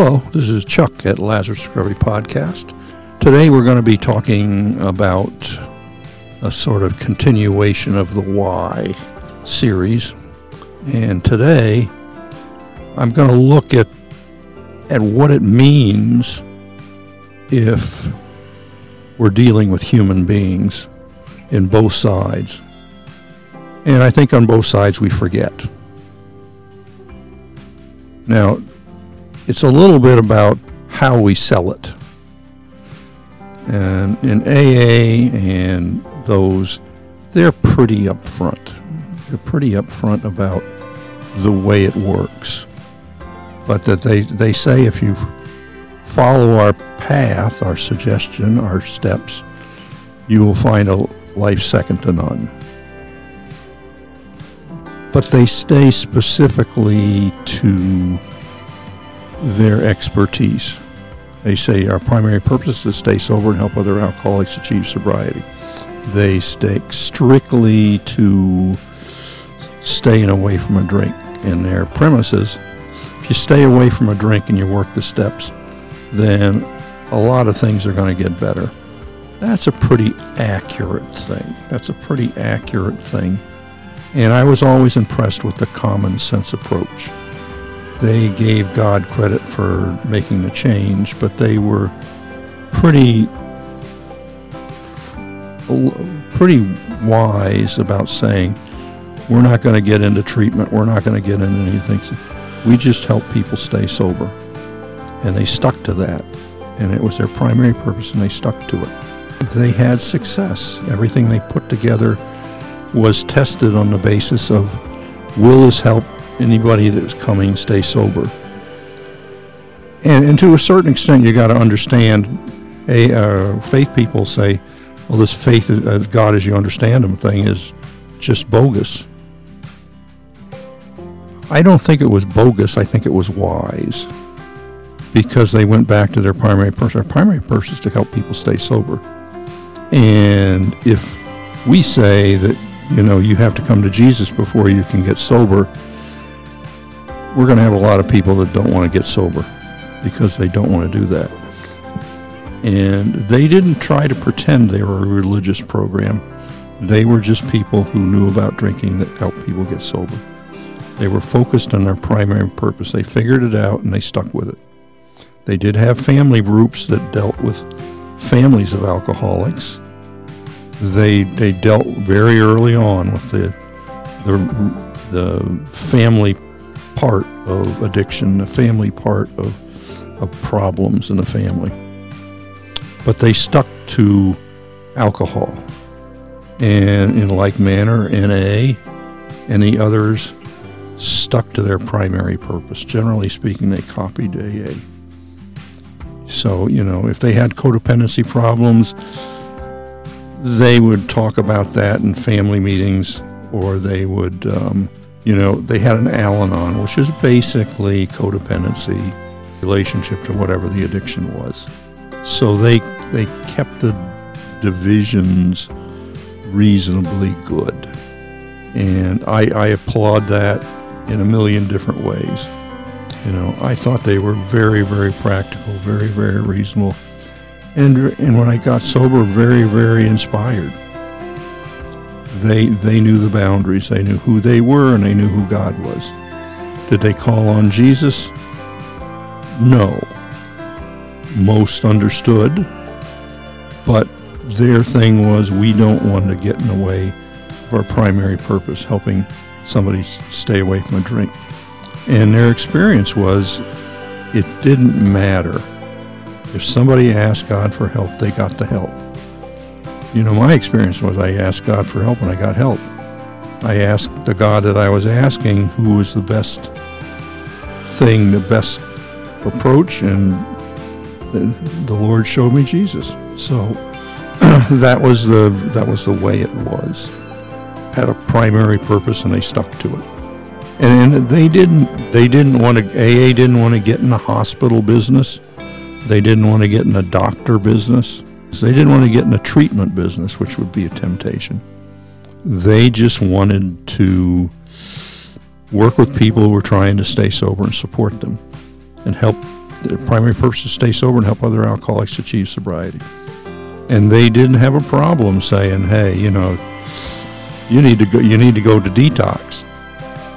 Hello, this is Chuck at Lazarus Discovery Podcast. Today we're going to be talking about a sort of continuation of the Why series. And today I'm going to look at at what it means if we're dealing with human beings in both sides. And I think on both sides we forget. Now, it's a little bit about how we sell it. And in AA and those, they're pretty upfront. They're pretty upfront about the way it works. But that they, they say if you follow our path, our suggestion, our steps, you will find a life second to none. But they stay specifically to their expertise. They say our primary purpose is to stay sober and help other alcoholics achieve sobriety. They stick strictly to staying away from a drink. And their premise is if you stay away from a drink and you work the steps, then a lot of things are going to get better. That's a pretty accurate thing. That's a pretty accurate thing. And I was always impressed with the common sense approach they gave God credit for making the change, but they were pretty pretty wise about saying we're not going to get into treatment, we're not going to get into anything. We just help people stay sober. And they stuck to that. And it was their primary purpose and they stuck to it. They had success. Everything they put together was tested on the basis of will this help anybody that's coming stay sober. And, and to a certain extent, you got to understand. A uh, faith people say, "Well, this faith as God as you understand Him thing is just bogus." I don't think it was bogus. I think it was wise because they went back to their primary purpose. Our primary purpose is to help people stay sober. And if we say that, you know, you have to come to Jesus before you can get sober, we're going to have a lot of people that don't want to get sober because they don't want to do that. And they didn't try to pretend they were a religious program. They were just people who knew about drinking that helped people get sober. They were focused on their primary purpose. They figured it out and they stuck with it. They did have family groups that dealt with families of alcoholics. They they dealt very early on with the the, the family part of addiction, a family part of, of problems in the family. But they stuck to alcohol. And in like manner, NA and the others stuck to their primary purpose. Generally speaking, they copied AA. So, you know, if they had codependency problems, they would talk about that in family meetings or they would um, you know, they had an Al Anon, which is basically codependency relationship to whatever the addiction was. So they they kept the divisions reasonably good. And I, I applaud that in a million different ways. You know, I thought they were very, very practical, very, very reasonable. And, and when I got sober, very, very inspired they they knew the boundaries. They knew who they were and they knew who God was. Did they call on Jesus? No. Most understood, but their thing was we don't want to get in the way of our primary purpose, helping somebody stay away from a drink. And their experience was it didn't matter. If somebody asked God for help, they got the help. You know, my experience was I asked God for help and I got help. I asked the God that I was asking who was the best thing, the best approach, and the Lord showed me Jesus. So that was the that was the way it was. Had a primary purpose and they stuck to it. And they didn't they didn't want to AA didn't want to get in the hospital business. They didn't want to get in the doctor business. So they didn't want to get in the treatment business, which would be a temptation. They just wanted to work with people who were trying to stay sober and support them and help their primary purpose to stay sober and help other alcoholics achieve sobriety. And they didn't have a problem saying, "Hey, you know, you need to go. You need to go to detox."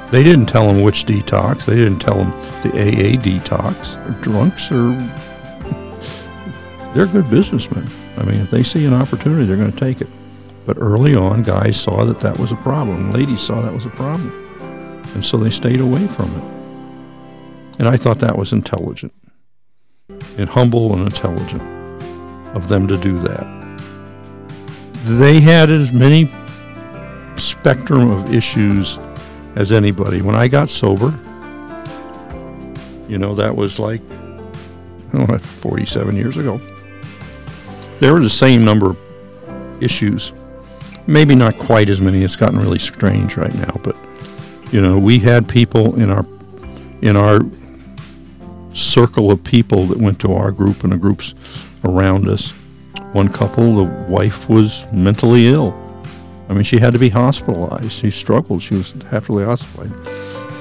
They didn't tell them which detox. They didn't tell them the AA detox. Drunks are they're good businessmen. I mean, if they see an opportunity, they're going to take it. But early on, guys saw that that was a problem. Ladies saw that was a problem. And so they stayed away from it. And I thought that was intelligent and humble and intelligent of them to do that. They had as many spectrum of issues as anybody. When I got sober, you know, that was like oh, 47 years ago. There were the same number of issues. Maybe not quite as many. It's gotten really strange right now, but you know, we had people in our in our circle of people that went to our group and the groups around us. One couple, the wife was mentally ill. I mean, she had to be hospitalized. She struggled. She was happily hospitalized.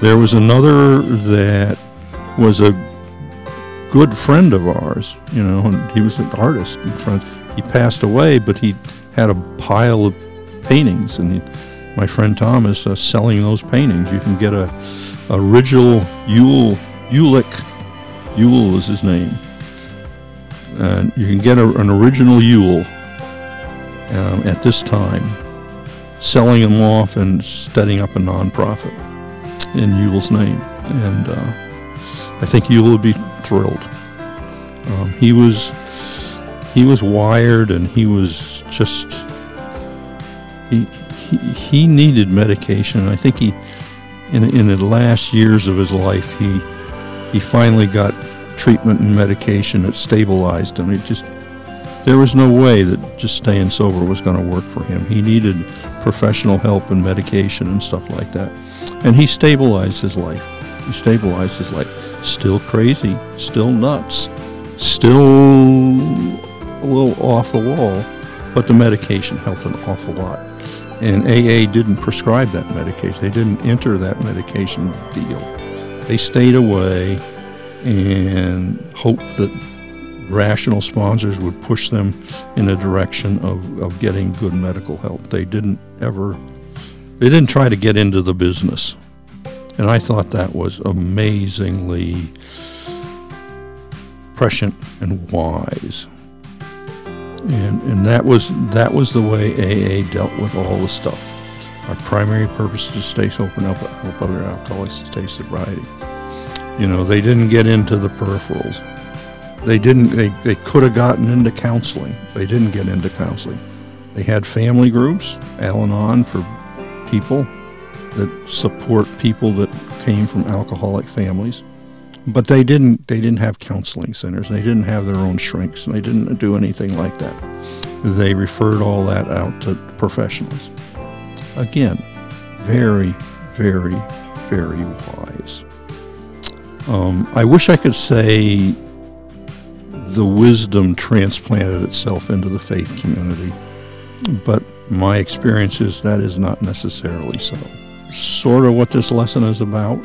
There was another that was a good friend of ours, you know, and he was an artist. He passed away, but he had a pile of paintings, and he, my friend Thomas uh, selling those paintings. You can get a original Yule Ulick. Yule is his name. And you can get a, an original Yule um, at this time, selling them off and setting up a nonprofit in Yule's name. And uh, I think Yule would be thrilled. Um, he was he was wired, and he was just he he, he needed medication. I think he in in the last years of his life he he finally got treatment and medication that stabilized him. It just there was no way that just staying sober was going to work for him. He needed professional help and medication and stuff like that. And he stabilized his life. He stabilized his life still crazy, still nuts, still a little off the wall, but the medication helped an awful lot. And AA didn't prescribe that medication. They didn't enter that medication deal. They stayed away and hoped that rational sponsors would push them in a direction of, of getting good medical help. They didn't ever, they didn't try to get into the business. And I thought that was amazingly prescient and wise. And, and that was that was the way AA dealt with all the stuff. Our primary purpose is to stay and help, help other alcoholics to stay sobriety. You know, they didn't get into the peripherals. They didn't. They, they could have gotten into counseling. They didn't get into counseling. They had family groups, Al-Anon for people that support people that came from alcoholic families. But they didn't they didn't have counseling centers. They didn't have their own shrinks. They didn't do anything like that. They referred all that out to professionals. Again, very, very, very wise. Um, I wish I could say the wisdom transplanted itself into the faith community, but my experience is that is not necessarily so sort of what this lesson is about.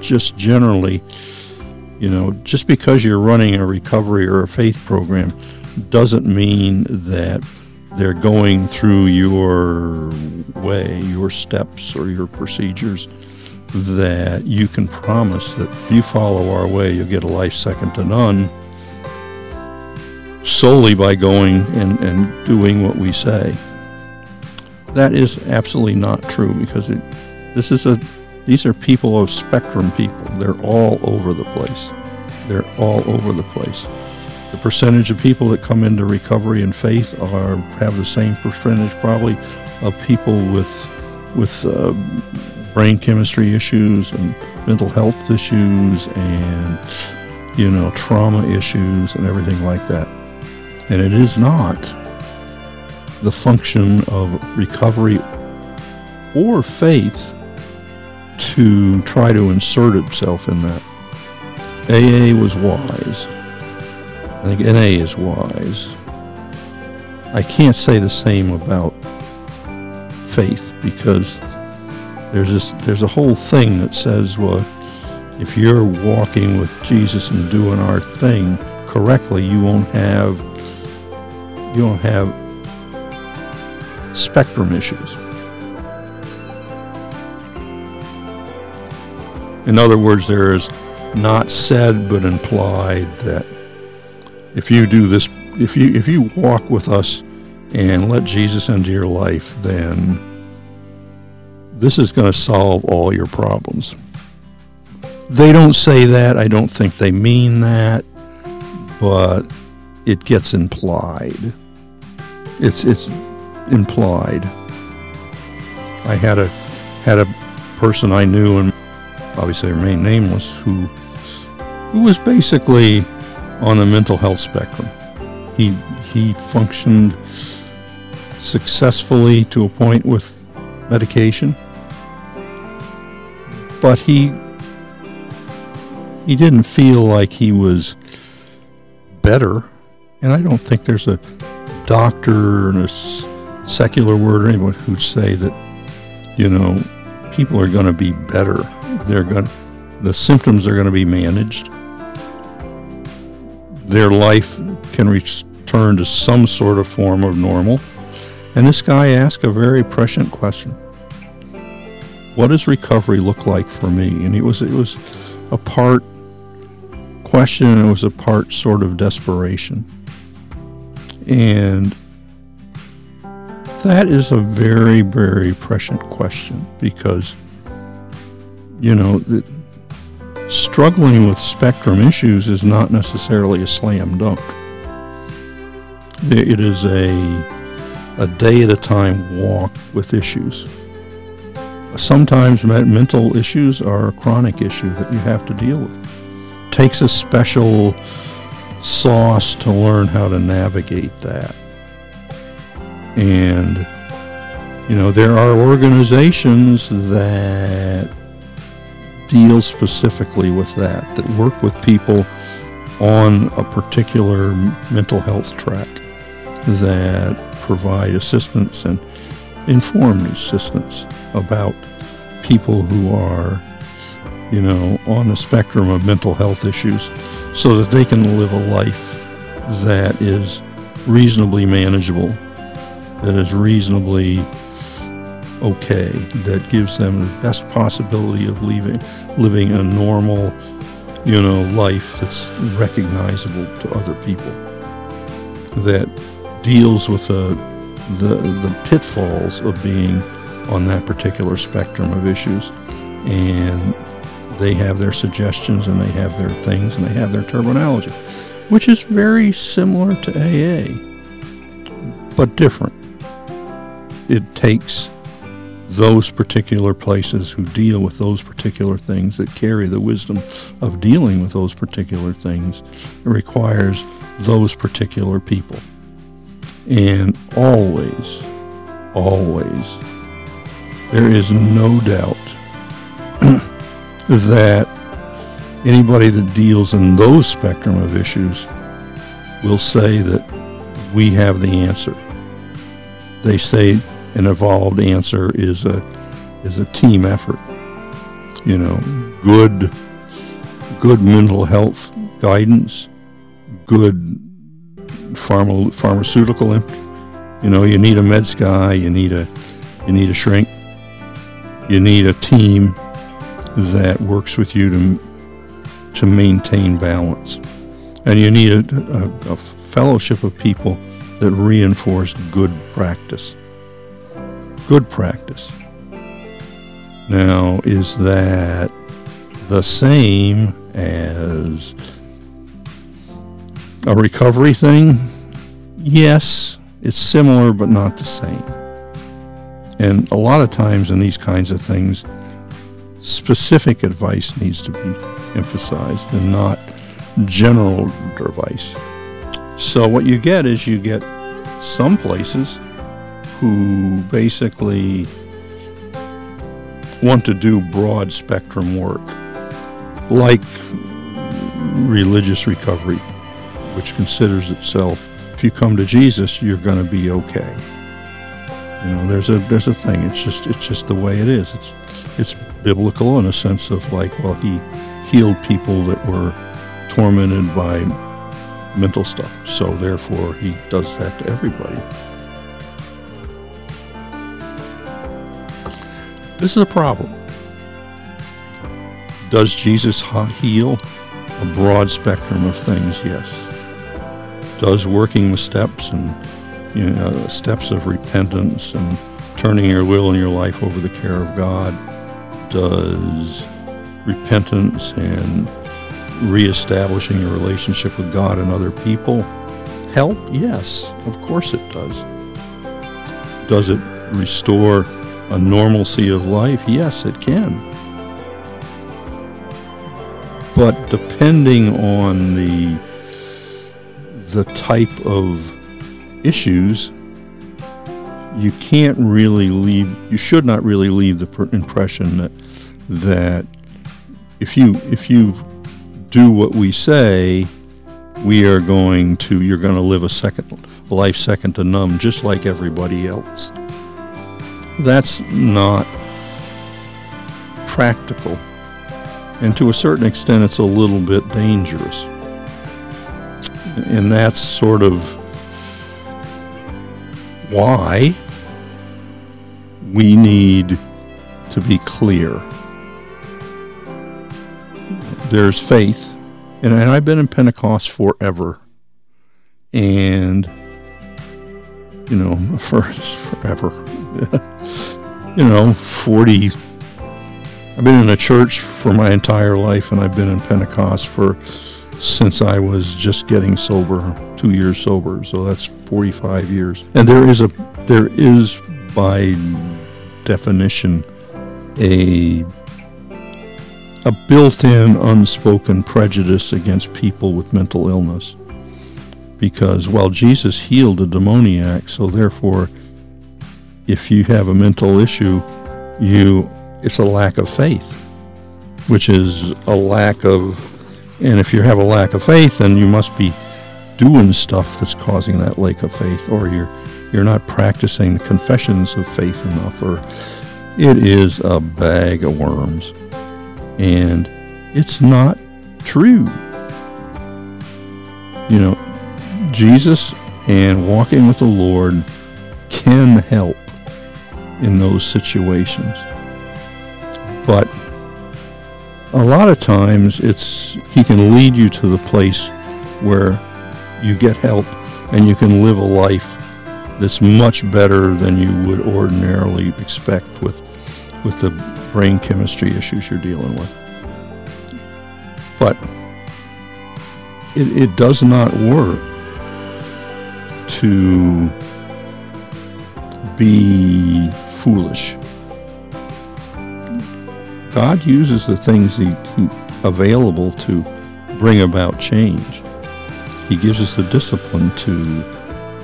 Just generally, you know, just because you're running a recovery or a faith program doesn't mean that they're going through your way, your steps, or your procedures that you can promise that if you follow our way, you'll get a life second to none solely by going and, and doing what we say. That is absolutely not true because it, this is a these are people of spectrum people. They're all over the place. They're all over the place. The percentage of people that come into recovery and faith are have the same percentage probably of people with with uh, brain chemistry issues and mental health issues and you know trauma issues and everything like that. And it is not the function of recovery or faith to try to insert itself in that. AA was wise. I think NA is wise. I can't say the same about faith because there's this there's a whole thing that says well if you're walking with Jesus and doing our thing correctly, you won't have you won't have spectrum issues. In other words, there is not said but implied that if you do this, if you if you walk with us and let Jesus into your life, then this is going to solve all your problems. They don't say that. I don't think they mean that, but it gets implied. It's it's implied. I had a had a person I knew and obviously remain nameless, who who was basically on a mental health spectrum. He he functioned successfully to a point with medication, but he he didn't feel like he was better. And I don't think there's a doctor and a secular word or anyone who'd say that, you know, people are going to be better they're going the symptoms are going to be managed. Their life can return to some sort of form of normal. And this guy asked a very prescient question. What does recovery look like for me? And it was it was a part question and it was a part sort of desperation. And that is a very, very prescient question because you know, struggling with spectrum issues is not necessarily a slam dunk. It is a, a day at a time walk with issues. Sometimes mental issues are a chronic issue that you have to deal with. It takes a special sauce to learn how to navigate that. And, you know, there are organizations that deal specifically with that, that work with people on a particular mental health track that provide assistance and informed assistance about people who are, you know, on the spectrum of mental health issues so that they can live a life that is reasonably manageable, that is reasonably okay, that gives them the best possibility of leaving, living a normal, you know, life that's recognizable to other people, that deals with the, the, the pitfalls of being on that particular spectrum of issues. And they have their suggestions and they have their things and they have their terminology, which is very similar to AA, but different. It takes those particular places who deal with those particular things that carry the wisdom of dealing with those particular things it requires those particular people. And always always there is no doubt that anybody that deals in those spectrum of issues will say that we have the answer. They say an evolved answer is a is a team effort. You know, good good mental health guidance, good pharma, pharmaceutical. You know, you need a med guy, you need a you need a shrink, you need a team that works with you to to maintain balance, and you need a, a, a fellowship of people that reinforce good practice good practice. Now, is that the same as a recovery thing? Yes, it's similar, but not the same. And a lot of times in these kinds of things, specific advice needs to be emphasized and not general advice. So, what you get is you get some places who basically want to do broad spectrum work, like religious recovery, which considers itself if you come to Jesus, you're going to be okay. You know, there's a there's a thing. It's just it's just the way it is. It's it's biblical in a sense of like, well, he healed people that were tormented by mental stuff. So therefore, he does that to everybody. This is a problem. Does Jesus heal a broad spectrum of things? Yes. Does working the steps and you know, steps of repentance and turning your will and your life over the care of God? Does repentance and reestablishing a relationship with God and other people help? Yes, of course it does. Does it restore a normalcy of life? Yes, it can. But depending on the the type of issues, you can't really leave. You should not really leave the impression that that if you if you do what we say, we are going to you're going to live a second life second to none, just like everybody else. That's not practical, and to a certain extent, it's a little bit dangerous. And that's sort of why we need to be clear. There's faith, and, I've been in Pentecost forever, and you know, for forever, you know, forty. I've been in a church for my entire life, and I've been in Pentecost for since I was just getting sober, two years sober. So that's 45 years. And there is a there is by definition a a built-in unspoken prejudice against people with mental illness because while Jesus healed a demoniac so therefore if you have a mental issue you it's a lack of faith which is a lack of and if you have a lack of faith then you must be doing stuff that's causing that lack of faith or you're you're not practicing confessions of faith enough or it is a bag of worms. And it's not true. You know jesus and walking with the lord can help in those situations but a lot of times it's he can lead you to the place where you get help and you can live a life that's much better than you would ordinarily expect with with the brain chemistry issues you're dealing with. But it, it does not work to be foolish. God uses the things he, he available to bring about change. He gives us the discipline to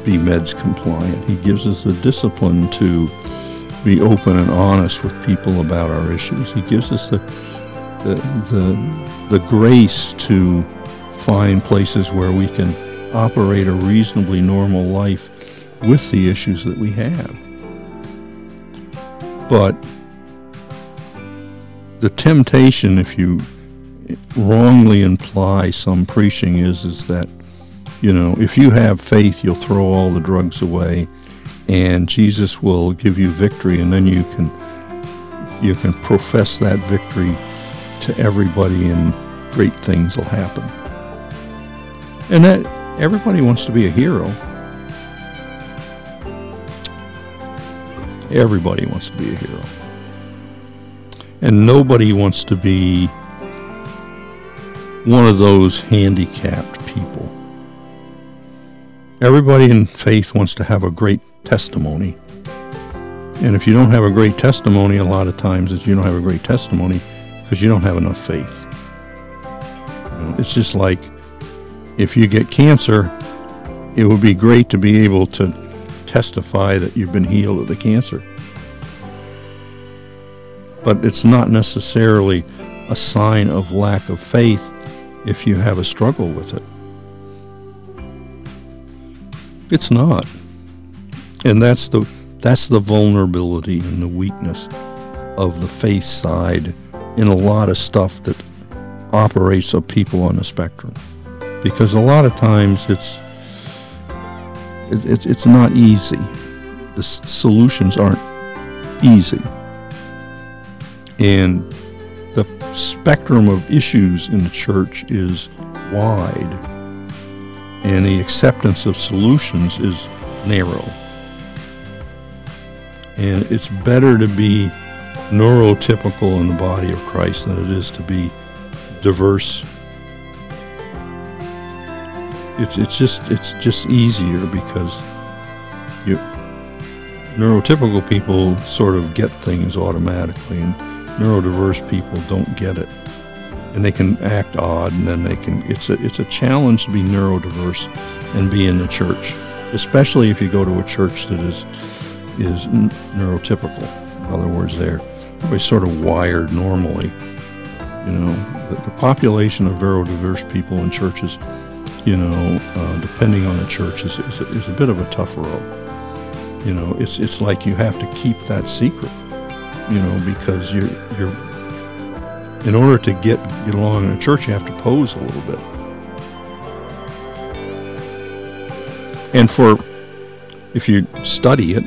be meds compliant. He gives us the discipline to be open and honest with people about our issues. He gives us the the the, the grace to find places where we can operate a reasonably normal life with the issues that we have. But the temptation, if you wrongly imply some preaching, is is that you know, if you have faith, you'll throw all the drugs away and Jesus will give you victory and then you can you can profess that victory to everybody and great things will happen. And that everybody wants to be a hero. Everybody wants to be a hero. And nobody wants to be one of those handicapped people Everybody in faith wants to have a great testimony. And if you don't have a great testimony, a lot of times is you don't have a great testimony because you don't have enough faith. It's just like if you get cancer, it would be great to be able to testify that you've been healed of the cancer. But it's not necessarily a sign of lack of faith if you have a struggle with it. It's not. And that's the that's the vulnerability and the weakness of the faith side in a lot of stuff that operates of people on the spectrum because a lot of times it's it, it's it's not easy. The s- solutions aren't easy, and the spectrum of issues in the church is wide, and the acceptance of solutions is narrow. And it's better to be neurotypical in the body of Christ than it is to be diverse. It's it's just it's just easier because you neurotypical people sort of get things automatically and neurodiverse people don't get it. And they can act odd and then they can it's a it's a challenge to be neurodiverse and be in the church, especially if you go to a church that is is neurotypical. In other words, they're everybody's sort of wired normally. You know, the, the population of neurodiverse people in churches, you know, uh, depending on the church, is, is, a, is a bit of a tough road. You know, it's it's like you have to keep that secret. You know, because you're you're in order to get get along in a church, you have to pose a little bit. And for if you study it,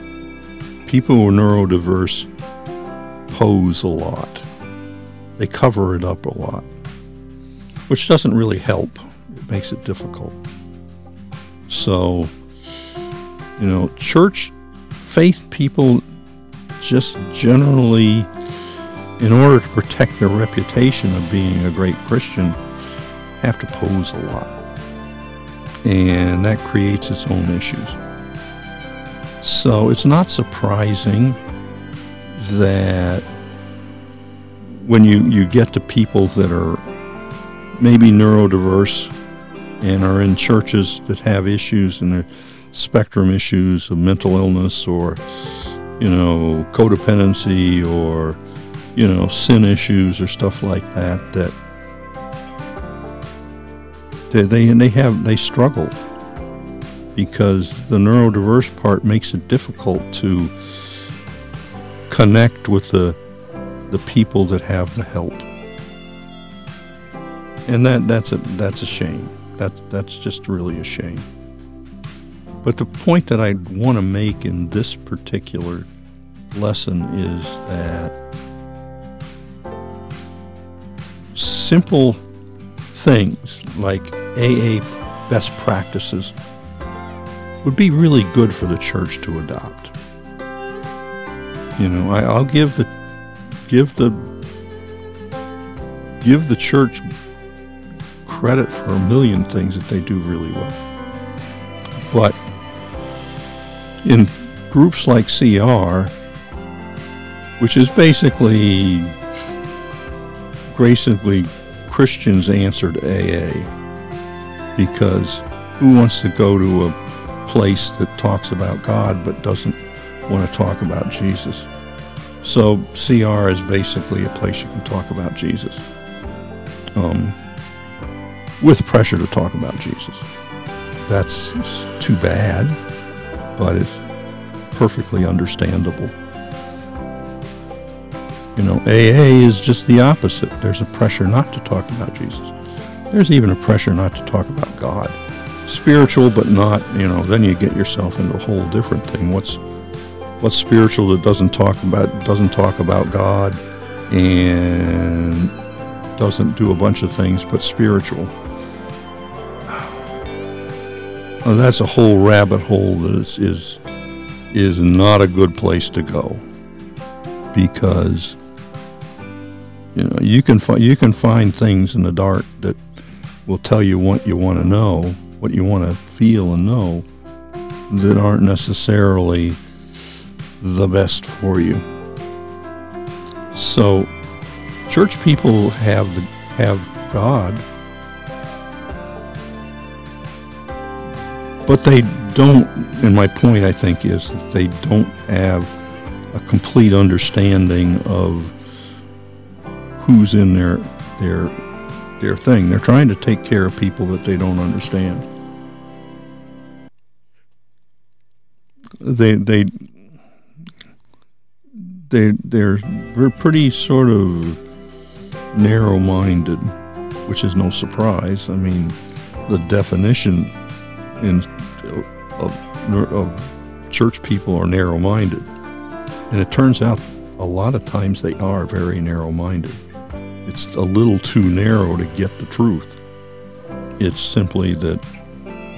people who are neurodiverse pose a lot. They cover it up a lot, which doesn't really help. Makes it difficult. So, you know, church faith people just generally, in order to protect their reputation of being a great Christian, have to pose a lot. And that creates its own issues. So it's not surprising that when you, you get to people that are maybe neurodiverse and are in churches that have issues and their spectrum issues of mental illness or you know codependency or you know sin issues or stuff like that that they they, they have they struggle because the neurodiverse part makes it difficult to connect with the the people that have the help. And that that's a that's a shame. That's that's just really a shame. But the point that I want to make in this particular lesson is that simple things like AA best practices would be really good for the church to adopt. You know, I, I'll give the give the give the church credit for a million things that they do really well. But in groups like CR, which is basically basically Christians answered AA because who wants to go to a place that talks about God but doesn't want to talk about Jesus? So CR is basically a place you can talk about Jesus, um, with pressure to talk about Jesus. That's too bad, but it's perfectly understandable. You know, AA is just the opposite. There's a pressure not to talk about Jesus. There's even a pressure not to talk about God. Spiritual, but not, you know, then you get yourself into a whole different thing. What's what's spiritual that doesn't talk about doesn't talk about God and doesn't do a bunch of things but spiritual. Well, that's a whole rabbit hole that is, is is not a good place to go because you know you can you can find things in the dark that will tell you what you want to know, what you want to feel and know that aren't necessarily the best for you. So, church people have the, have God, but they don't. And my point, I think, is that they don't have a complete understanding of who's in their their their thing. They're trying to take care of people that they don't understand. They they they they're they're pretty sort of narrow-minded which is no surprise. I mean, the definition in uh, of, of church people are narrow-minded, and it turns out a lot of times they are very narrow-minded. It's a little too narrow to get the truth. It's simply that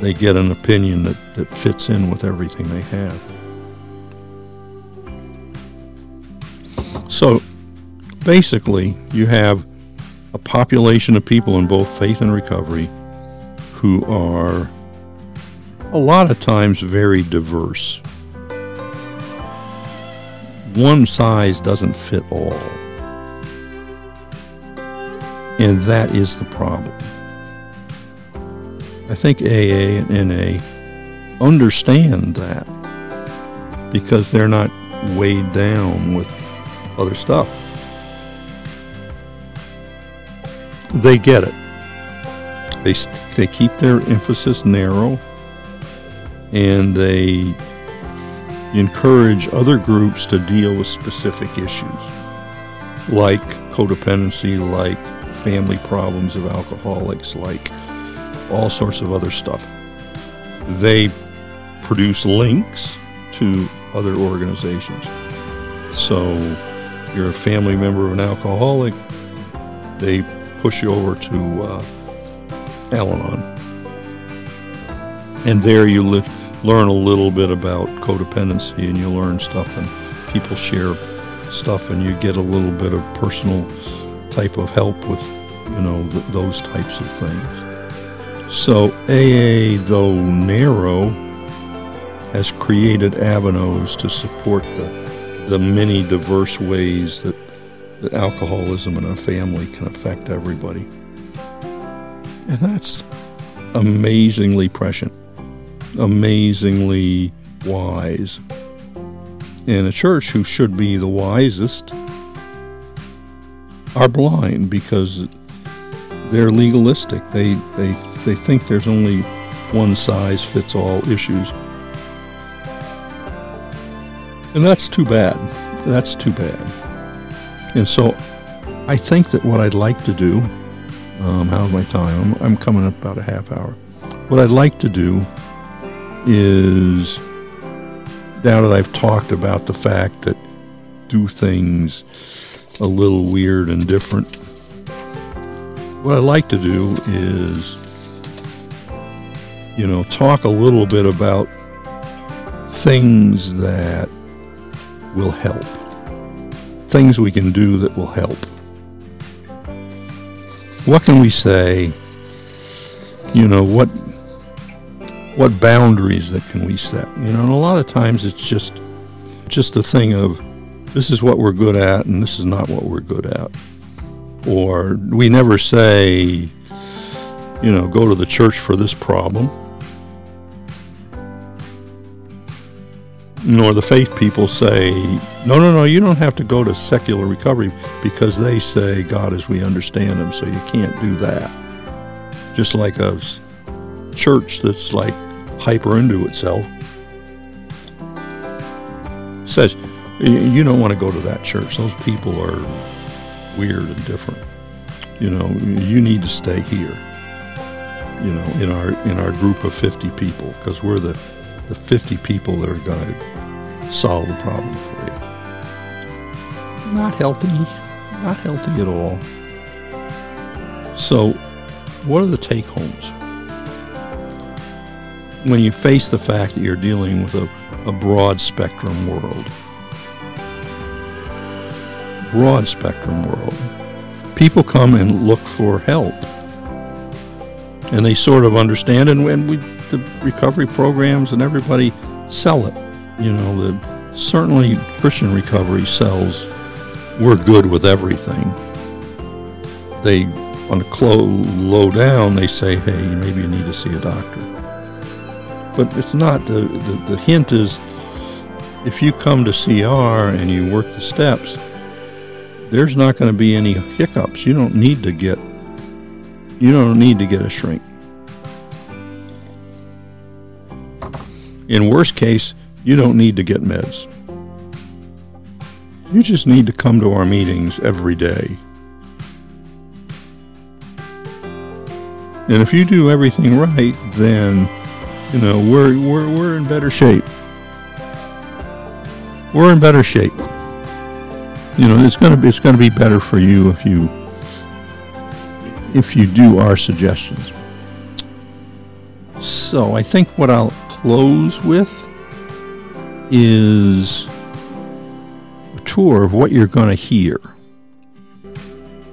they get an opinion that, that fits in with everything they have. So basically, you have a population of people in both faith and recovery who are a lot of times very diverse. One size doesn't fit all. And that is the problem. I think AA and NA understand that because they're not weighed down with other stuff. They get it. They, they keep their emphasis narrow and they encourage other groups to deal with specific issues like codependency, like family problems of alcoholics, like all sorts of other stuff. They produce links to other organizations. So you're a family member of an alcoholic, they push you over to uh, Al Anon. And there you li- learn a little bit about codependency and you learn stuff and people share stuff and you get a little bit of personal type of help with, you know, th- those types of things. So AA, though narrow, has created avenues to support the, the many diverse ways that, that alcoholism in a family can affect everybody. And that's amazingly prescient, amazingly wise. And a church who should be the wisest are blind because they're legalistic. They, they, they think there's only one size fits all issues. And that's too bad. That's too bad. And so I think that what I'd like to do, um, how's my time? I'm, I'm coming up about a half hour. What I'd like to do is, now that I've talked about the fact that do things a little weird and different, what I'd like to do is, you know, talk a little bit about things that will help, things we can do that will help. What can we say? You know, what what boundaries that can we set? You know, and a lot of times it's just just a thing of this is what we're good at and this is not what we're good at. Or we never say, you know, go to the church for this problem. Nor the faith people say, no, no, no, you don't have to go to secular recovery because they say God as we understand Him, so you can't do that. Just like a church that's like hyper into itself says, you don't want to go to that church. Those people are weird and different. You know, you need to stay here. You know, in our in our group of 50 people, because we're the the 50 people that are going to solve the problem for you. Not healthy, not healthy at all. So, what are the take homes? When you face the fact that you're dealing with a, a broad spectrum world, broad spectrum world. People come and look for help. And they sort of understand, and when we, the recovery programs and everybody sell it. You know, the, certainly Christian recovery sells, we're good with everything. They, on a clo- low down, they say, hey, maybe you need to see a doctor. But it's not, the, the, the hint is, if you come to CR and you work the steps, there's not going to be any hiccups. You don't need to get you don't need to get a shrink. In worst case, you don't need to get meds. You just need to come to our meetings every day. And if you do everything right, then you know we're we're we're in better shape. We're in better shape. You know, it's gonna be it's gonna be better for you if you if you do our suggestions. So I think what I'll close with is a tour of what you're going to hear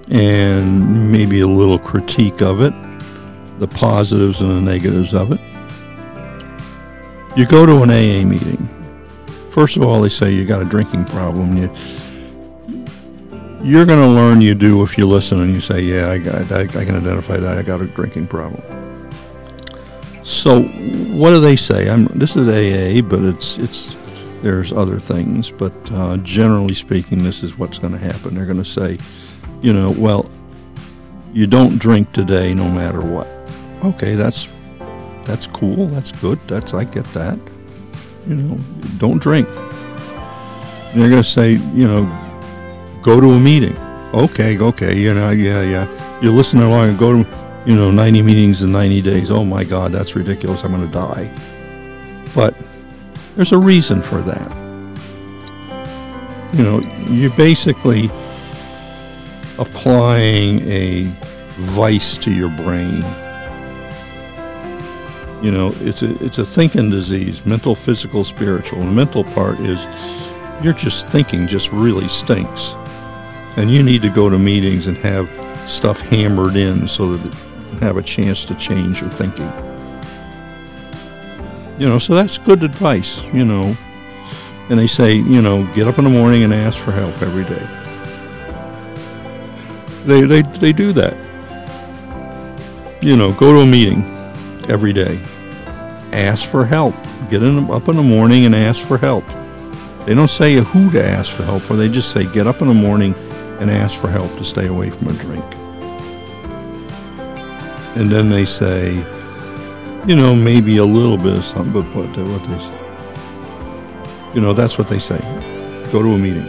and maybe a little critique of it, the positives and the negatives of it. You go to an AA meeting. First of all, they say you got a drinking problem. You, you're going to learn you do if you listen and you say, "Yeah, I got, I, I can identify that. I got a drinking problem." So, what do they say? I'm, this is AA, but it's it's there's other things, but uh, generally speaking, this is what's going to happen. They're going to say, you know, well, you don't drink today, no matter what. Okay, that's that's cool. That's good. That's I get that. You know, don't drink. They're going to say, you know, go to a meeting. Okay, okay, you know, yeah, yeah. You're listening along and go to, you know, 90 meetings in 90 days. Oh my God, that's ridiculous. I'm going to die. But there's a reason for that. You know, you're basically applying a vice to your brain. You know, it's a it's a thinking disease, mental, physical, spiritual. The mental part is you're just thinking just really stinks. And you need to go to meetings and have stuff hammered in so that you have a chance to change your thinking. You know, so that's good advice, you know. And they say, you know, get up in the morning and ask for help every day. They, they, they do that. You know, go to a meeting every day. Ask for help. Get in, up in the morning and ask for help. They don't say who to ask for help, or they just say get up in the morning and ask for help to stay away from a drink. And then they say, you know, maybe a little bit of something, but what, what they say. You know, that's what they say. Go to a meeting.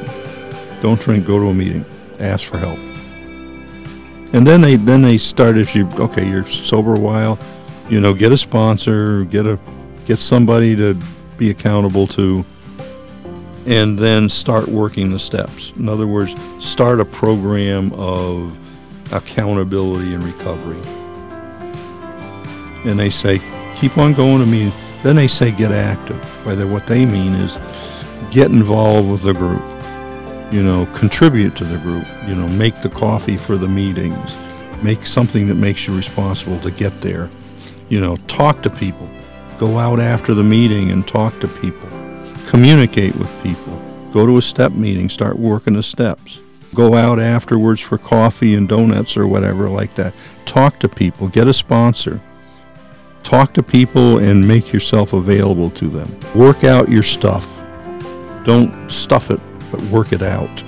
Don't drink, go to a meeting. Ask for help. And then they then they start if you okay, you're sober a while, you know, get a sponsor, get a get somebody to be accountable to and then start working the steps. In other words, start a program of accountability and recovery. And they say, keep on going to me. Then they say, get active. By the, what they mean is get involved with the group. You know, contribute to the group. You know, make the coffee for the meetings. Make something that makes you responsible to get there. You know, talk to people. Go out after the meeting and talk to people communicate with people. Go to a step meeting, start working the steps. Go out afterwards for coffee and donuts or whatever like that. Talk to people, get a sponsor. Talk to people and make yourself available to them. Work out your stuff. Don't stuff it, but work it out.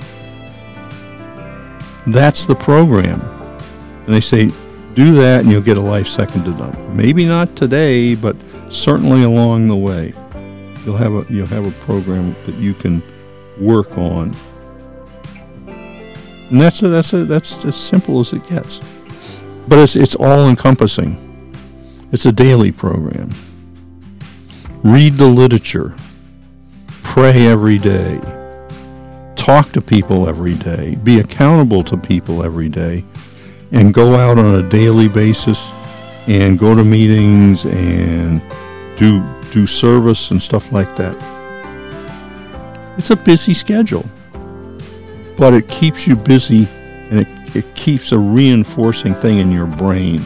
That's the program. And they say, do that and you'll get a life second to none. Maybe not today, but certainly along the way you'll have a you'll have a program that you can work on. And that's a, that's a, that's as simple as it gets. But it's it's all encompassing. It's a daily program. Read the literature. Pray every day. Talk to people every day. Be accountable to people every day. And go out on a daily basis and go to meetings and do do service and stuff like that. It's a busy schedule, but it keeps you busy and it, it keeps a reinforcing thing in your brain,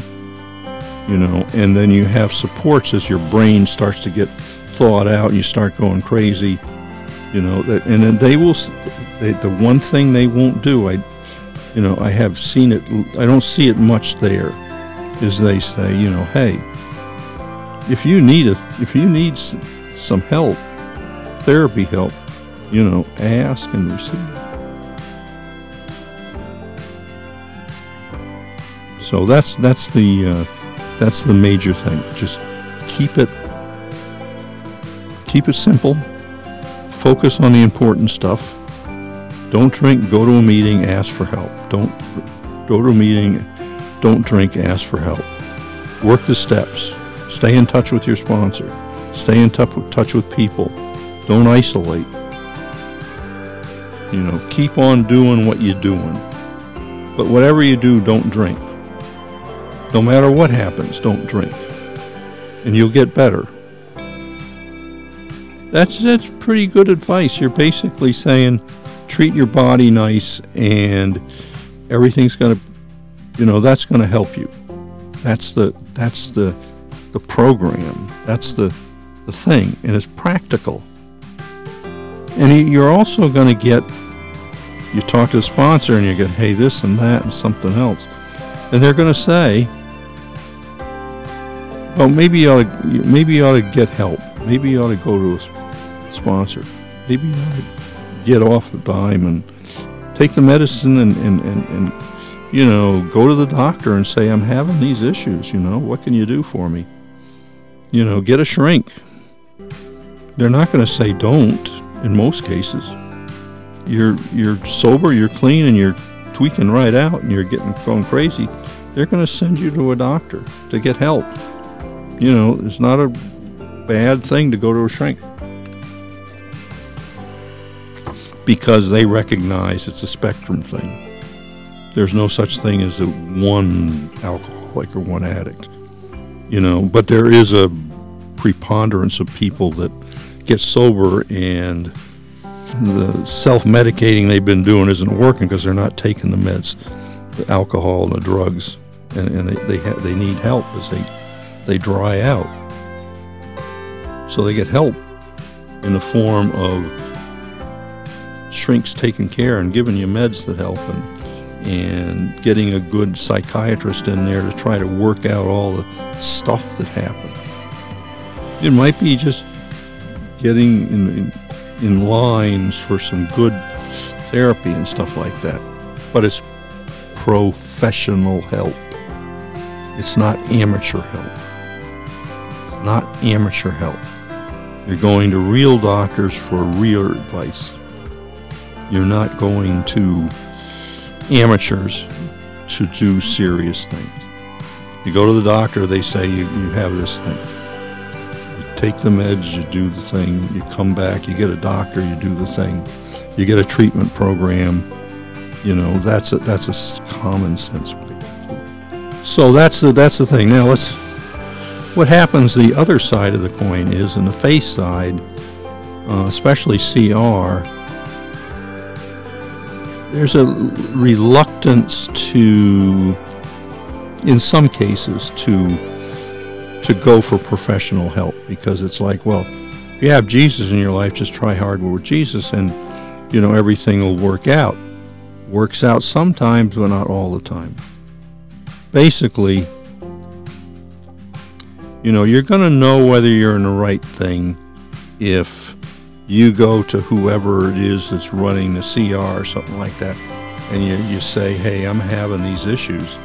you know, and then you have supports as your brain starts to get thawed out and you start going crazy, you know, and then they will, they, the one thing they won't do, I, you know, I have seen it, I don't see it much there, is they say, you know, hey, if you need a, if you need some help, therapy help, you know, ask and receive. So that's that's the uh, that's the major thing. Just keep it keep it simple. Focus on the important stuff. Don't drink. Go to a meeting. Ask for help. Don't go to a meeting. Don't drink. Ask for help. Work the steps. Stay in touch with your sponsor. Stay in touch with people. Don't isolate. You know, keep on doing what you're doing. But whatever you do, don't drink. No matter what happens, don't drink. And you'll get better. That's that's pretty good advice. You're basically saying treat your body nice and everything's going to you know, that's going to help you. That's the that's the the program. That's the the thing and it's practical. And you're also going to get you talk to the sponsor and you get, hey, this and that and something else. And they're going to say, well, maybe you, ought to, maybe you ought to get help. Maybe you ought to go to a sponsor. Maybe you ought to get off the dime and take the medicine and, and, and, and, you know, go to the doctor and say, I'm having these issues, you know, what can you do for me? You know, get a shrink. They're not going to say don't in most cases you're you're sober, you're clean, and you're tweaking right out, and you're getting going crazy, they're going to send you to a doctor to get help. You know, it's not a bad thing to go to a shrink because they recognize it's a spectrum thing. There's no such thing as a one alcoholic or one addict, you know, but there is a preponderance of people that get sober and the self-medicating they've been doing isn't working because they're not taking the meds, the alcohol and the drugs, and, and they they, ha- they need help as they they dry out. So they get help in the form of shrinks taking care and giving you meds that help and and getting a good psychiatrist in there to try to work out all the stuff that happened. It might be just getting in, in in lines for some good therapy and stuff like that. But it's professional help. It's not amateur help. It's not amateur help. You're going to real doctors for real advice. You're not going to amateurs to do serious things. You go to the doctor, they say you, you have this thing You take the meds, you do the thing, you come back, you get a doctor, you do the thing, you get a treatment program. You know, that's a, that's a common sense way. So that's the that's the thing. Now let's. What happens the other side of the coin is, in the face side, uh, especially CR, there's a reluctance to, in some cases, to to go for professional help because it's like, well, if you have Jesus in your life, just try hard with Jesus and, you know, everything will work out. Works out sometimes, but not all the time. Basically, you know, you're going to know whether you're in the right thing if you go to whoever it is that's running the CR or something like that and you, you say, hey, I'm having these issues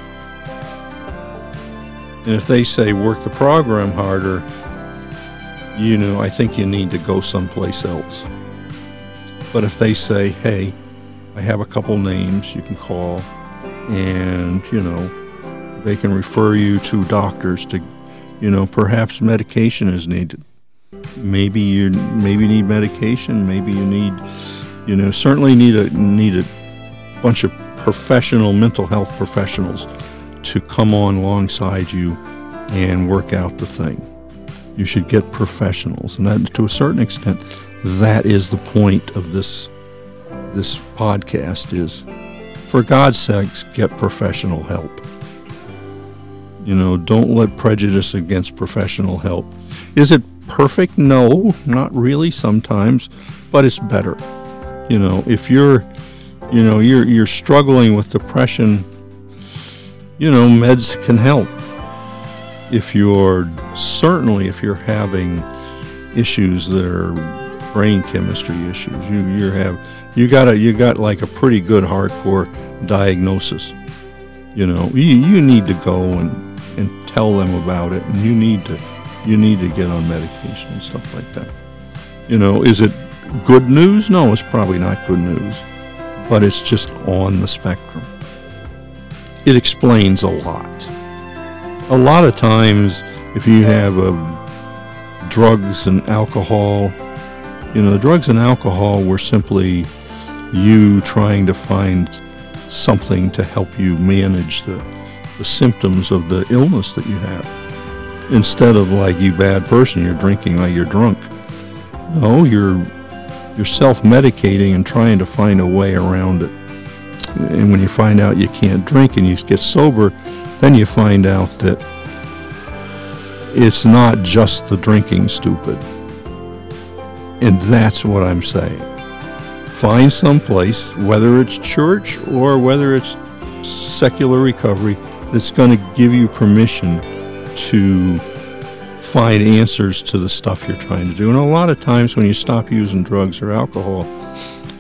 and if they say work the program harder, you know, I think you need to go someplace else. But if they say, hey, I have a couple names you can call, and, you know, they can refer you to doctors to, you know, perhaps medication is needed. Maybe you maybe need medication. Maybe you need, you know, certainly need a need a bunch of professional mental health professionals to come on alongside you and work out the thing. You should get professionals, and that, to a certain extent, that is the point of this this podcast. Is for God's sakes, get professional help. You know, don't let prejudice against professional help. Is it perfect? No, not really. Sometimes, but it's better. You know, if you're, you know, you're you're struggling with depression you know, meds can help. If you're certainly if you're having issues that are brain chemistry issues, you you have you got a you got like a pretty good hardcore diagnosis. You know, you, you need to go and and tell them about it, and you need to you need to get on medication and stuff like that. You know, is it good news? No, it's probably not good news, but it's just on the spectrum it explains a lot. a lot of times, if you have a drugs and alcohol, you know, the drugs and alcohol were simply you trying to find something to help you manage the, the symptoms of the illness that you have. Instead of like you bad person, you're drinking like you're drunk. No, you're you're self-medicating and trying to find a way around it. And when you find out you can't drink and you get sober, then you find out that it's not just the drinking stupid. And that's what I'm saying. Find some place, whether it's church or whether it's secular recovery, that's going to give you permission to find answers to the stuff you're trying to do. And a lot of times when you stop using drugs or alcohol,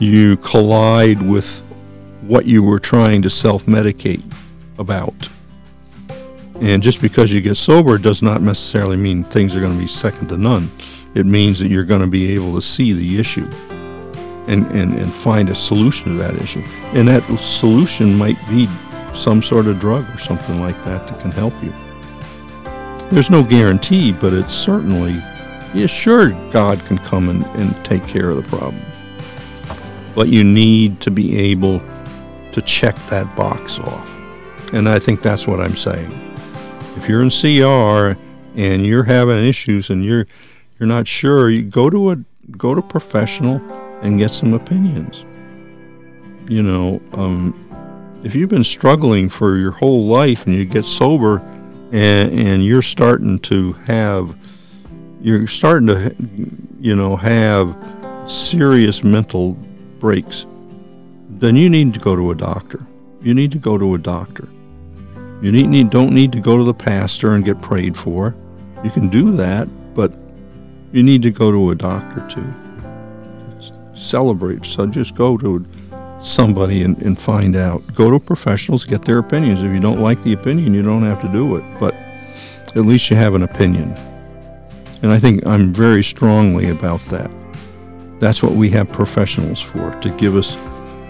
you collide with what you were trying to self medicate about. And just because you get sober does not necessarily mean things are going to be second to none. It means that you're going to be able to see the issue and, and, and find a solution to that issue. And that solution might be some sort of drug or something like that that can help you. There's no guarantee, but it's certainly, yeah, sure, God can come and, and take care of the problem. But you need to be able to check that box off. And I think that's what I'm saying. If you're in CR and you're having issues and you're you're not sure, you go to a go to professional and get some opinions. You know, um, if you've been struggling for your whole life and you get sober and, and you're starting to have you're starting to you know have serious mental breaks then you need to go to a doctor. You need to go to a doctor. You need, need don't need to go to the pastor and get prayed for. You can do that but you need to go to a doctor too. Celebrate. So just go to somebody and, and find out. Go to professionals, get their opinions. If you don't like the opinion, you don't have to do it, but at least you have an opinion. And I think I'm very strongly about that. That's what we have professionals for to give us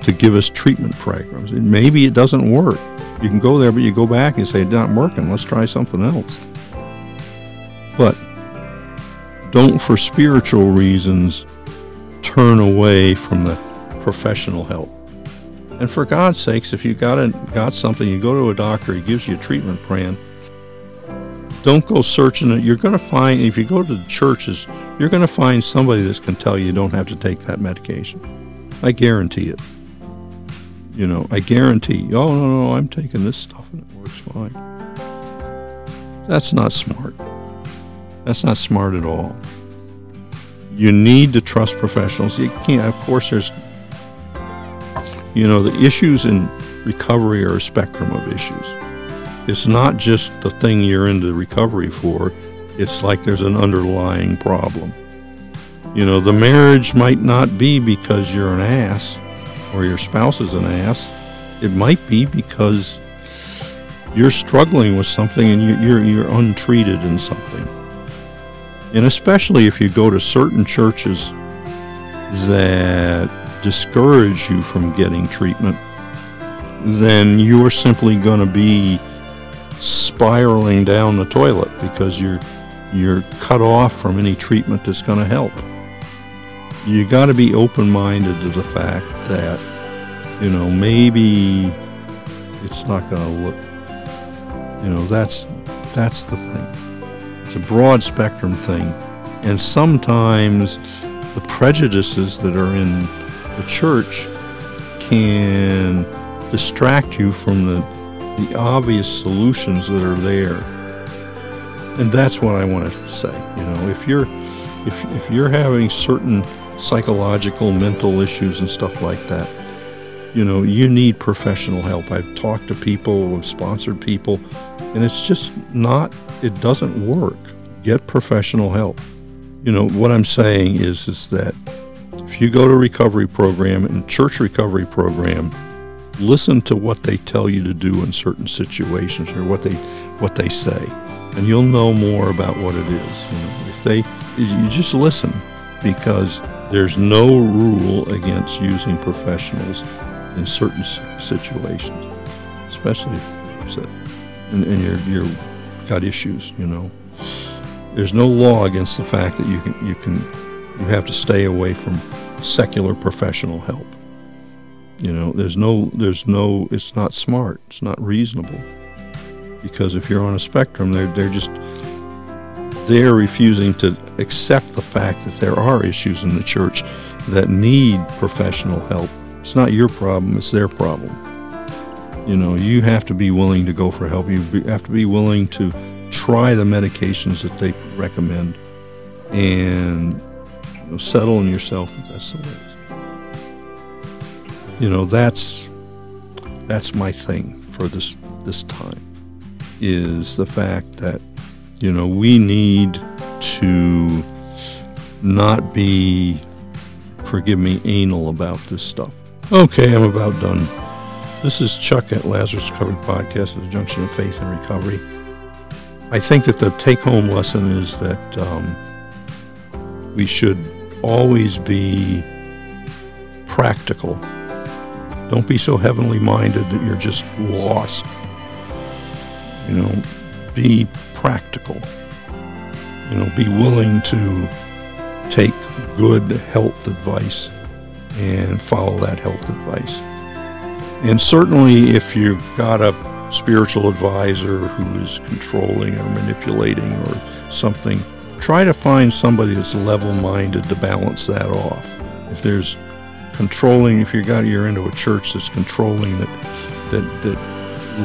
to give us treatment programs. And maybe it doesn't work. You can go there, but you go back and say it's not working. Let's try something else. But don't, for spiritual reasons, turn away from the professional help. And for God's sakes, if you got a, got something, you go to a doctor, he gives you a treatment plan. Don't go searching it. You're going to find, if you go to the churches, you're going to find somebody that's going to tell you you don't have to take that medication. I guarantee it. You know, I guarantee, oh, no, no, I'm taking this stuff and it works fine. That's not smart. That's not smart at all. You need to trust professionals. You can't, of course, there's you know, the issues in recovery are a spectrum of issues. It's not just the thing you're into recovery for, it's like there's an underlying problem. You know, the marriage might not be because you're an ass or your spouse is an ass. It might be because you're struggling with something and you're, you're untreated in something. And especially if you go to certain churches that discourage you from getting treatment, then you're simply going to be spiraling down the toilet because you're you're cut off from any treatment that's going to help. You got to be open-minded to the fact that you know maybe it's not going to look you know that's that's the thing. It's a broad spectrum thing and sometimes the prejudices that are in the church can distract you from the, the obvious solutions that are there. And that's what I want to say. You know, if you're if, if you're having certain psychological, mental issues and stuff like that, you know, you need professional help. I've talked to people, I've sponsored people, and it's just not, it doesn't work. Get professional help. You know, what I'm saying is, is that if you go to recovery program and church recovery program, listen to what they tell you to do in certain situations or what they what they say, and you'll know more about what it is. You know, if they you just listen because there's no rule against using professionals in certain situations, especially and, and you're you're got issues. You know, there's no law against the fact that you can you can you have to stay away from secular professional help. You know, there's no there's no it's not smart. It's not reasonable. Because if you're on a spectrum, they're they're just they're refusing to accept the fact that there are issues in the church that need professional help. It's not your problem, it's their problem. You know, you have to be willing to go for help. You have to be willing to try the medications that they recommend and know, settle in yourself that that's the way. You know, that's that's my thing for this this time is the fact that you know we need to not be forgive me anal about this stuff. Okay, I'm about done. This is Chuck at Lazarus Recovery Podcast at the Junction of Faith and Recovery. I think that the take home lesson is that um, we should always be practical. Don't be so heavenly minded that you're just lost. You know, be practical. You know, be willing to take good health advice and follow that health advice. And certainly, if you've got a spiritual advisor who is controlling or manipulating or something, try to find somebody that's level minded to balance that off. If there's controlling, if you got you're into a church that's controlling that that that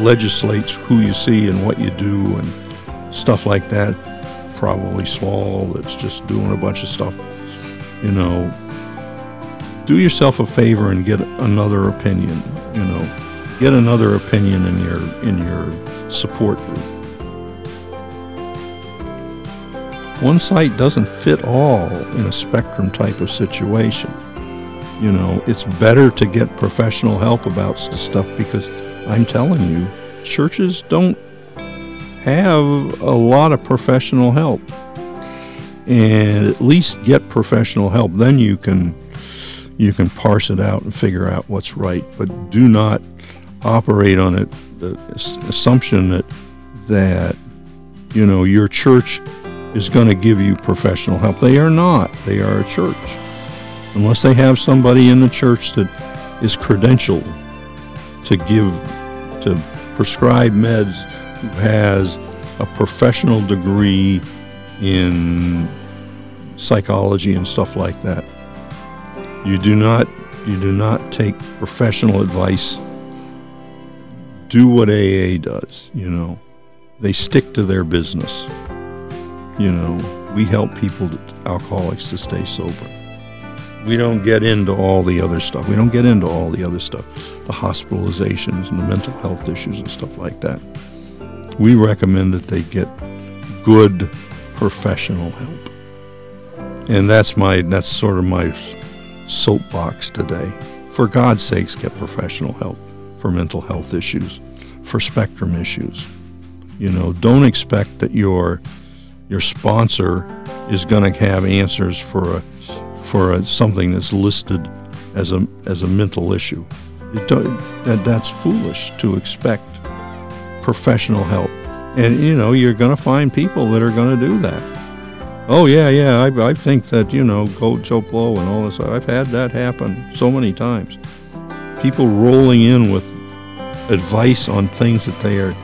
legislates who you see and what you do and stuff like that, probably small that's just doing a bunch of stuff, you know, do yourself a favor and get another opinion you know, get another opinion in your in your support group. One site doesn't fit all in a spectrum type of situation. You know, it's better to get professional help about this stuff because I'm telling you, churches don't have a lot of professional help. And at least get professional help. Then you can you can parse it out and figure out what's right. But do not operate on it the assumption that that you know your church is going to give you professional help. They are not. They are a church. Unless they have somebody in the church that is credentialed to give to prescribe meds who has a professional degree in psychology and stuff like that. You do not you do not take professional advice. Do what AA does, you know. They stick to their business. You know, we help people, alcoholics, to stay sober. We don't get into all the other stuff. We don't get into all the other stuff, the hospitalizations and the mental health issues and stuff like that. We recommend that they get good professional help. And that's my that's sort of my soapbox today. For God's sakes, get professional help for mental health issues, for spectrum issues. You know, don't expect that your your sponsor is going to have answers for a for a, something that's listed as a as a mental issue. That, that's foolish to expect professional help. And you know, you're going to find people that are going to do that. Oh yeah, yeah. I, I think that you know, go Joe Blow and all this. I've had that happen so many times. People rolling in with advice on things that they are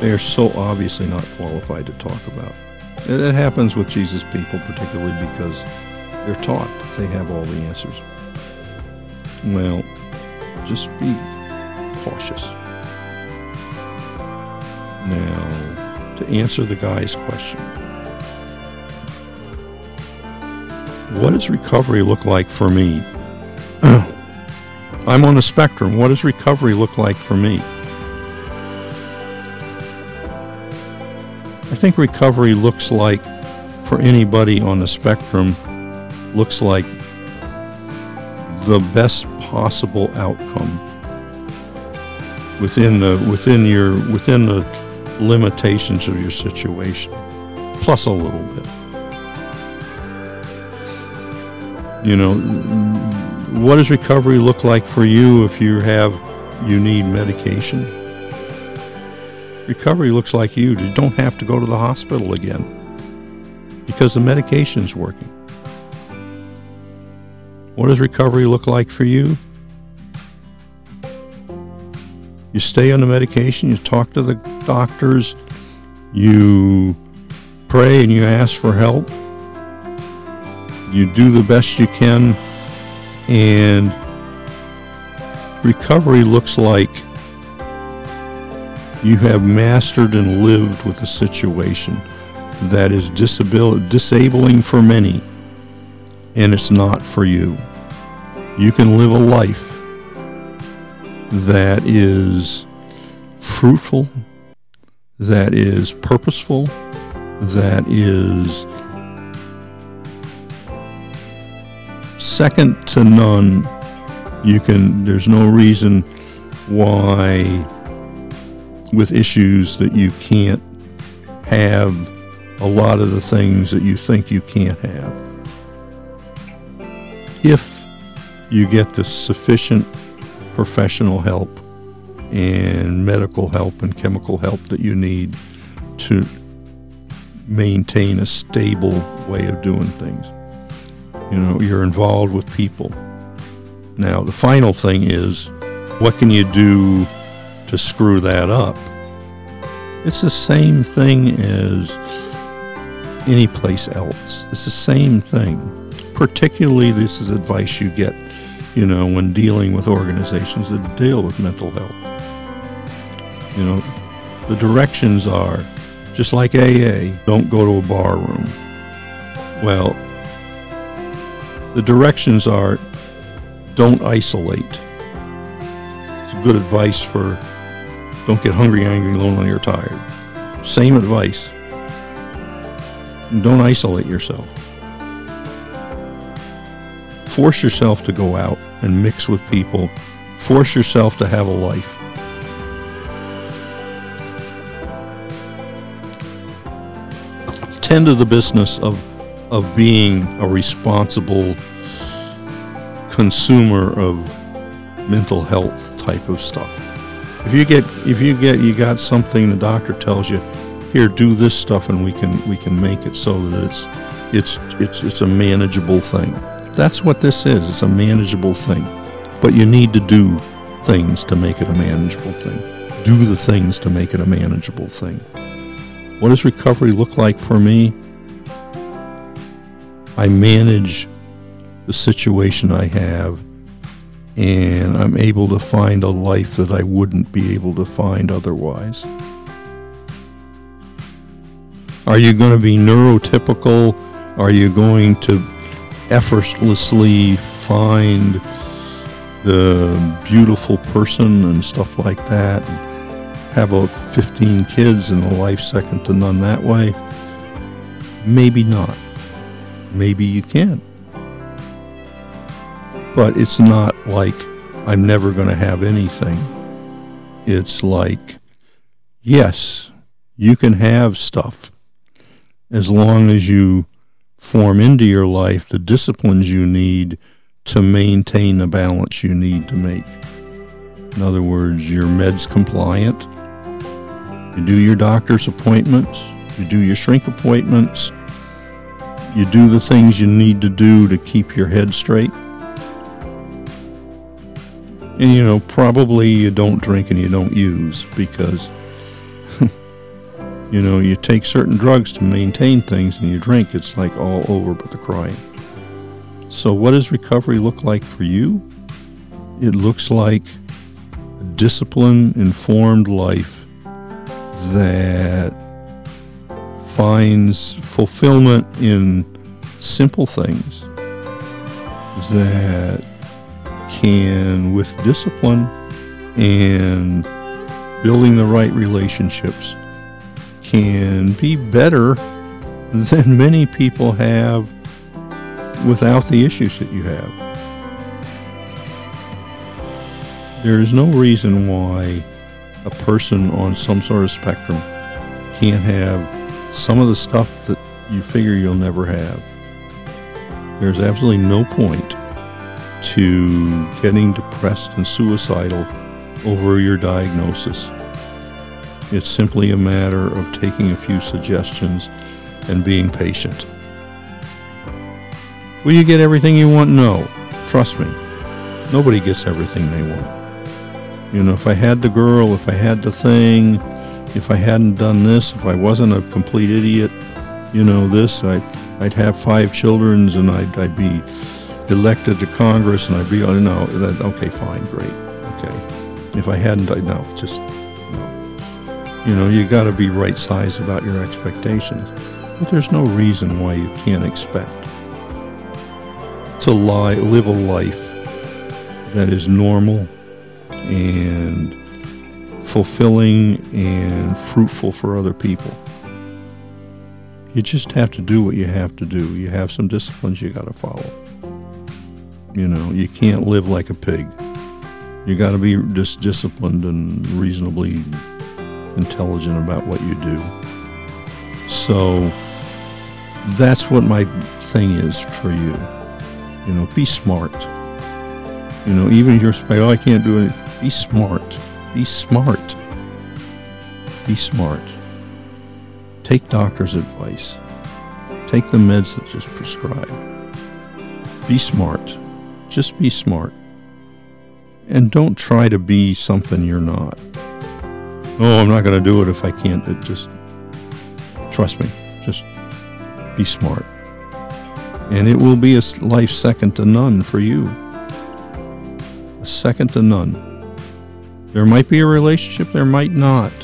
they are so obviously not qualified to talk about. It happens with Jesus people, particularly because they're taught that they have all the answers. Well, just be cautious. Now, to answer the guy's question. what does recovery look like for me? I'm on a spectrum. What does recovery look like for me? Think recovery looks like, for anybody on the spectrum, looks like the best possible outcome within the within your within the limitations of your situation, plus a little bit. you know, what does recovery look like for you if you have you need medication? Recovery looks like you. You don't have to go to the hospital again because the medication's working. What does recovery look like for you? You stay on the medication, you talk to the doctors, you pray and you ask for help. You do the best you can, and recovery looks like you have mastered and lived with a situation that is disabil- disabling for many, and it's not for you. You can live a life that is fruitful, that is purposeful, that is second to none. You can, there's no reason why, with issues, that you can't have a lot of the things that you think you can't have. If you get the sufficient professional help and medical help and chemical help that you need to maintain a stable way of doing things. You know, you're involved with people. Now, the final thing is what can you do to screw that up? It's the same thing as any place else. It's the same thing. Particularly, this is advice you get, you know, when dealing with organizations that deal with mental health. You know, the directions are just like AA, don't go to a bar room. Well, the directions are don't isolate. It's good advice for don't get hungry, angry, lonely, or tired. Same advice. Don't isolate yourself. Force yourself to go out and mix with people. Force yourself to have a life. tend to the business of of being a responsible consumer of mental health type of stuff. If you get if you get you got something the doctor tells you, here do this stuff and we can we can make it so that it's it's it's it's a manageable thing. That's what this is. It's a manageable thing. But you need to do things to make it a manageable thing. Do the things to make it a manageable thing. What does recovery look like for me? I manage the situation I have, and I'm able to find a life that I wouldn't be able to find otherwise. Are you going to be neurotypical? Are you going to effortlessly find the beautiful person and stuff like that? have a 15 kids and a life second to none that way? Maybe not. Maybe you can. But it's not like I'm never going to have anything. It's like, yes, you can have stuff as long as you form into your life the disciplines you need to maintain the balance you need to make. In other words, you're meds compliant you do your doctor's appointments, you do your shrink appointments, you do the things you need to do to keep your head straight. And you know, probably you don't drink and you don't use because, you know, you take certain drugs to maintain things and you drink, it's like all over but the crying. So, what does recovery look like for you? It looks like a disciplined, informed life that finds fulfillment in simple things that can, with discipline and building the right relationships, can be better than many people have without the issues that you have. There is no reason why a person on some sort of spectrum can't have some of the stuff that you figure you'll never have. There's absolutely no point to getting depressed and suicidal over your diagnosis. It's simply a matter of taking a few suggestions and being patient. Will you get everything you want? No. Trust me. Nobody gets everything they want. You know, if I had the girl, if I had the thing, if I hadn't done this, if I wasn't a complete idiot, you know, this, I, I'd have five children and I'd, I'd be elected to Congress and I'd be, oh, no, that, okay, fine, great, okay. If I hadn't, I no, just, no. You know, you got to be right size about your expectations. But there's no reason why you can't expect to lie, live a life that is normal and fulfilling and fruitful for other people. You just have to do what you have to do. You have some disciplines you got to follow. You know, you can't live like a pig. You got to be just disciplined and reasonably intelligent about what you do. So that's what my thing is for you. You know, be smart. You know, even if you're saying, oh, I can't do it, be smart. Be smart. Be smart. Take doctor's advice. Take the meds that just prescribed. Be smart. Just be smart. And don't try to be something you're not. Oh, I'm not going to do it if I can't. It just trust me. Just be smart. And it will be a life second to none for you. A second to none. There might be a relationship, there might not.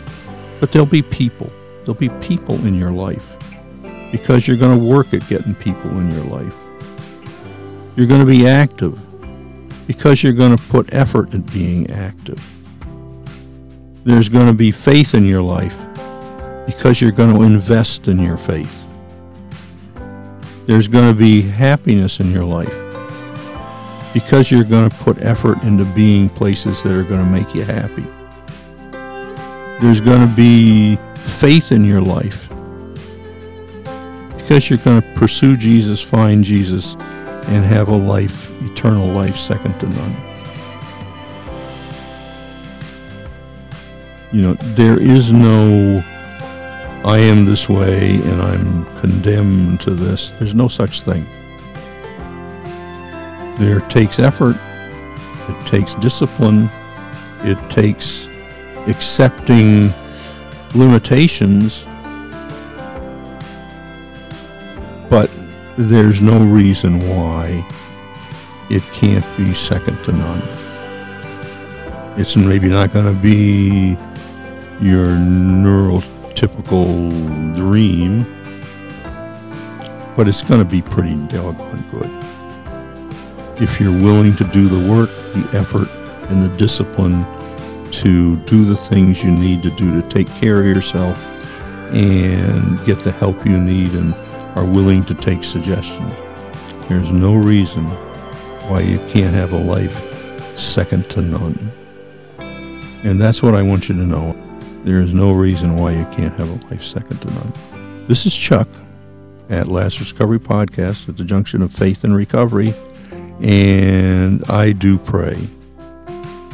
But there'll be people. There'll be people in your life because you're going to work at getting people in your life. You're going to be active because you're going to put effort at being active. There's going to be faith in your life because you're going to invest in your faith. There's going to be happiness in your life because you're going to put effort into being places that are going to make you happy. There's going to be faith in your life because you're going to pursue Jesus, find Jesus, and have a life, eternal life, second to none. You know, there is no I am this way and I'm condemned to this. There's no such thing. There takes effort, it takes discipline, it takes accepting limitations, but there's no reason why it can't be second to none. It's maybe not going to be your neurotypical dream, but it's going to be pretty doggone good. If you're willing to do the work, the effort, and the discipline to do the things you need to do to take care of yourself and get the help you need and are willing to take suggestions. There's no reason why you can't have a life second to none. And that's what I want you to know. There is no reason why you can't have a life second to none. This is Chuck at Lazarus Recovery Podcast at the junction of faith and recovery. And I do pray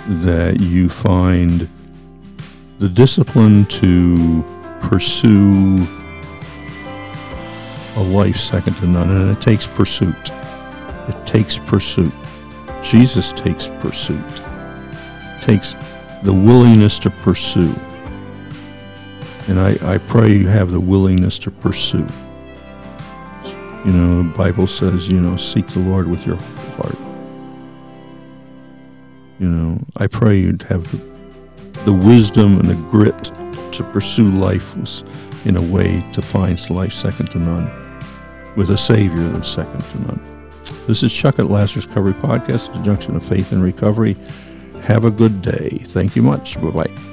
that you find the discipline to pursue a life second to none. And it takes pursuit. It takes pursuit. Jesus takes pursuit. It takes the willingness to pursue. And I, I pray you have the willingness to pursue. You know, the Bible says, you know, seek the Lord with your heart. You know, I pray you'd have the, the wisdom and the grit to pursue life in a way to find life second to none with a Savior that's second to none. This is Chuck at Lazarus Recovery Podcast, the junction of faith and recovery. Have a good day. Thank you much. Bye bye.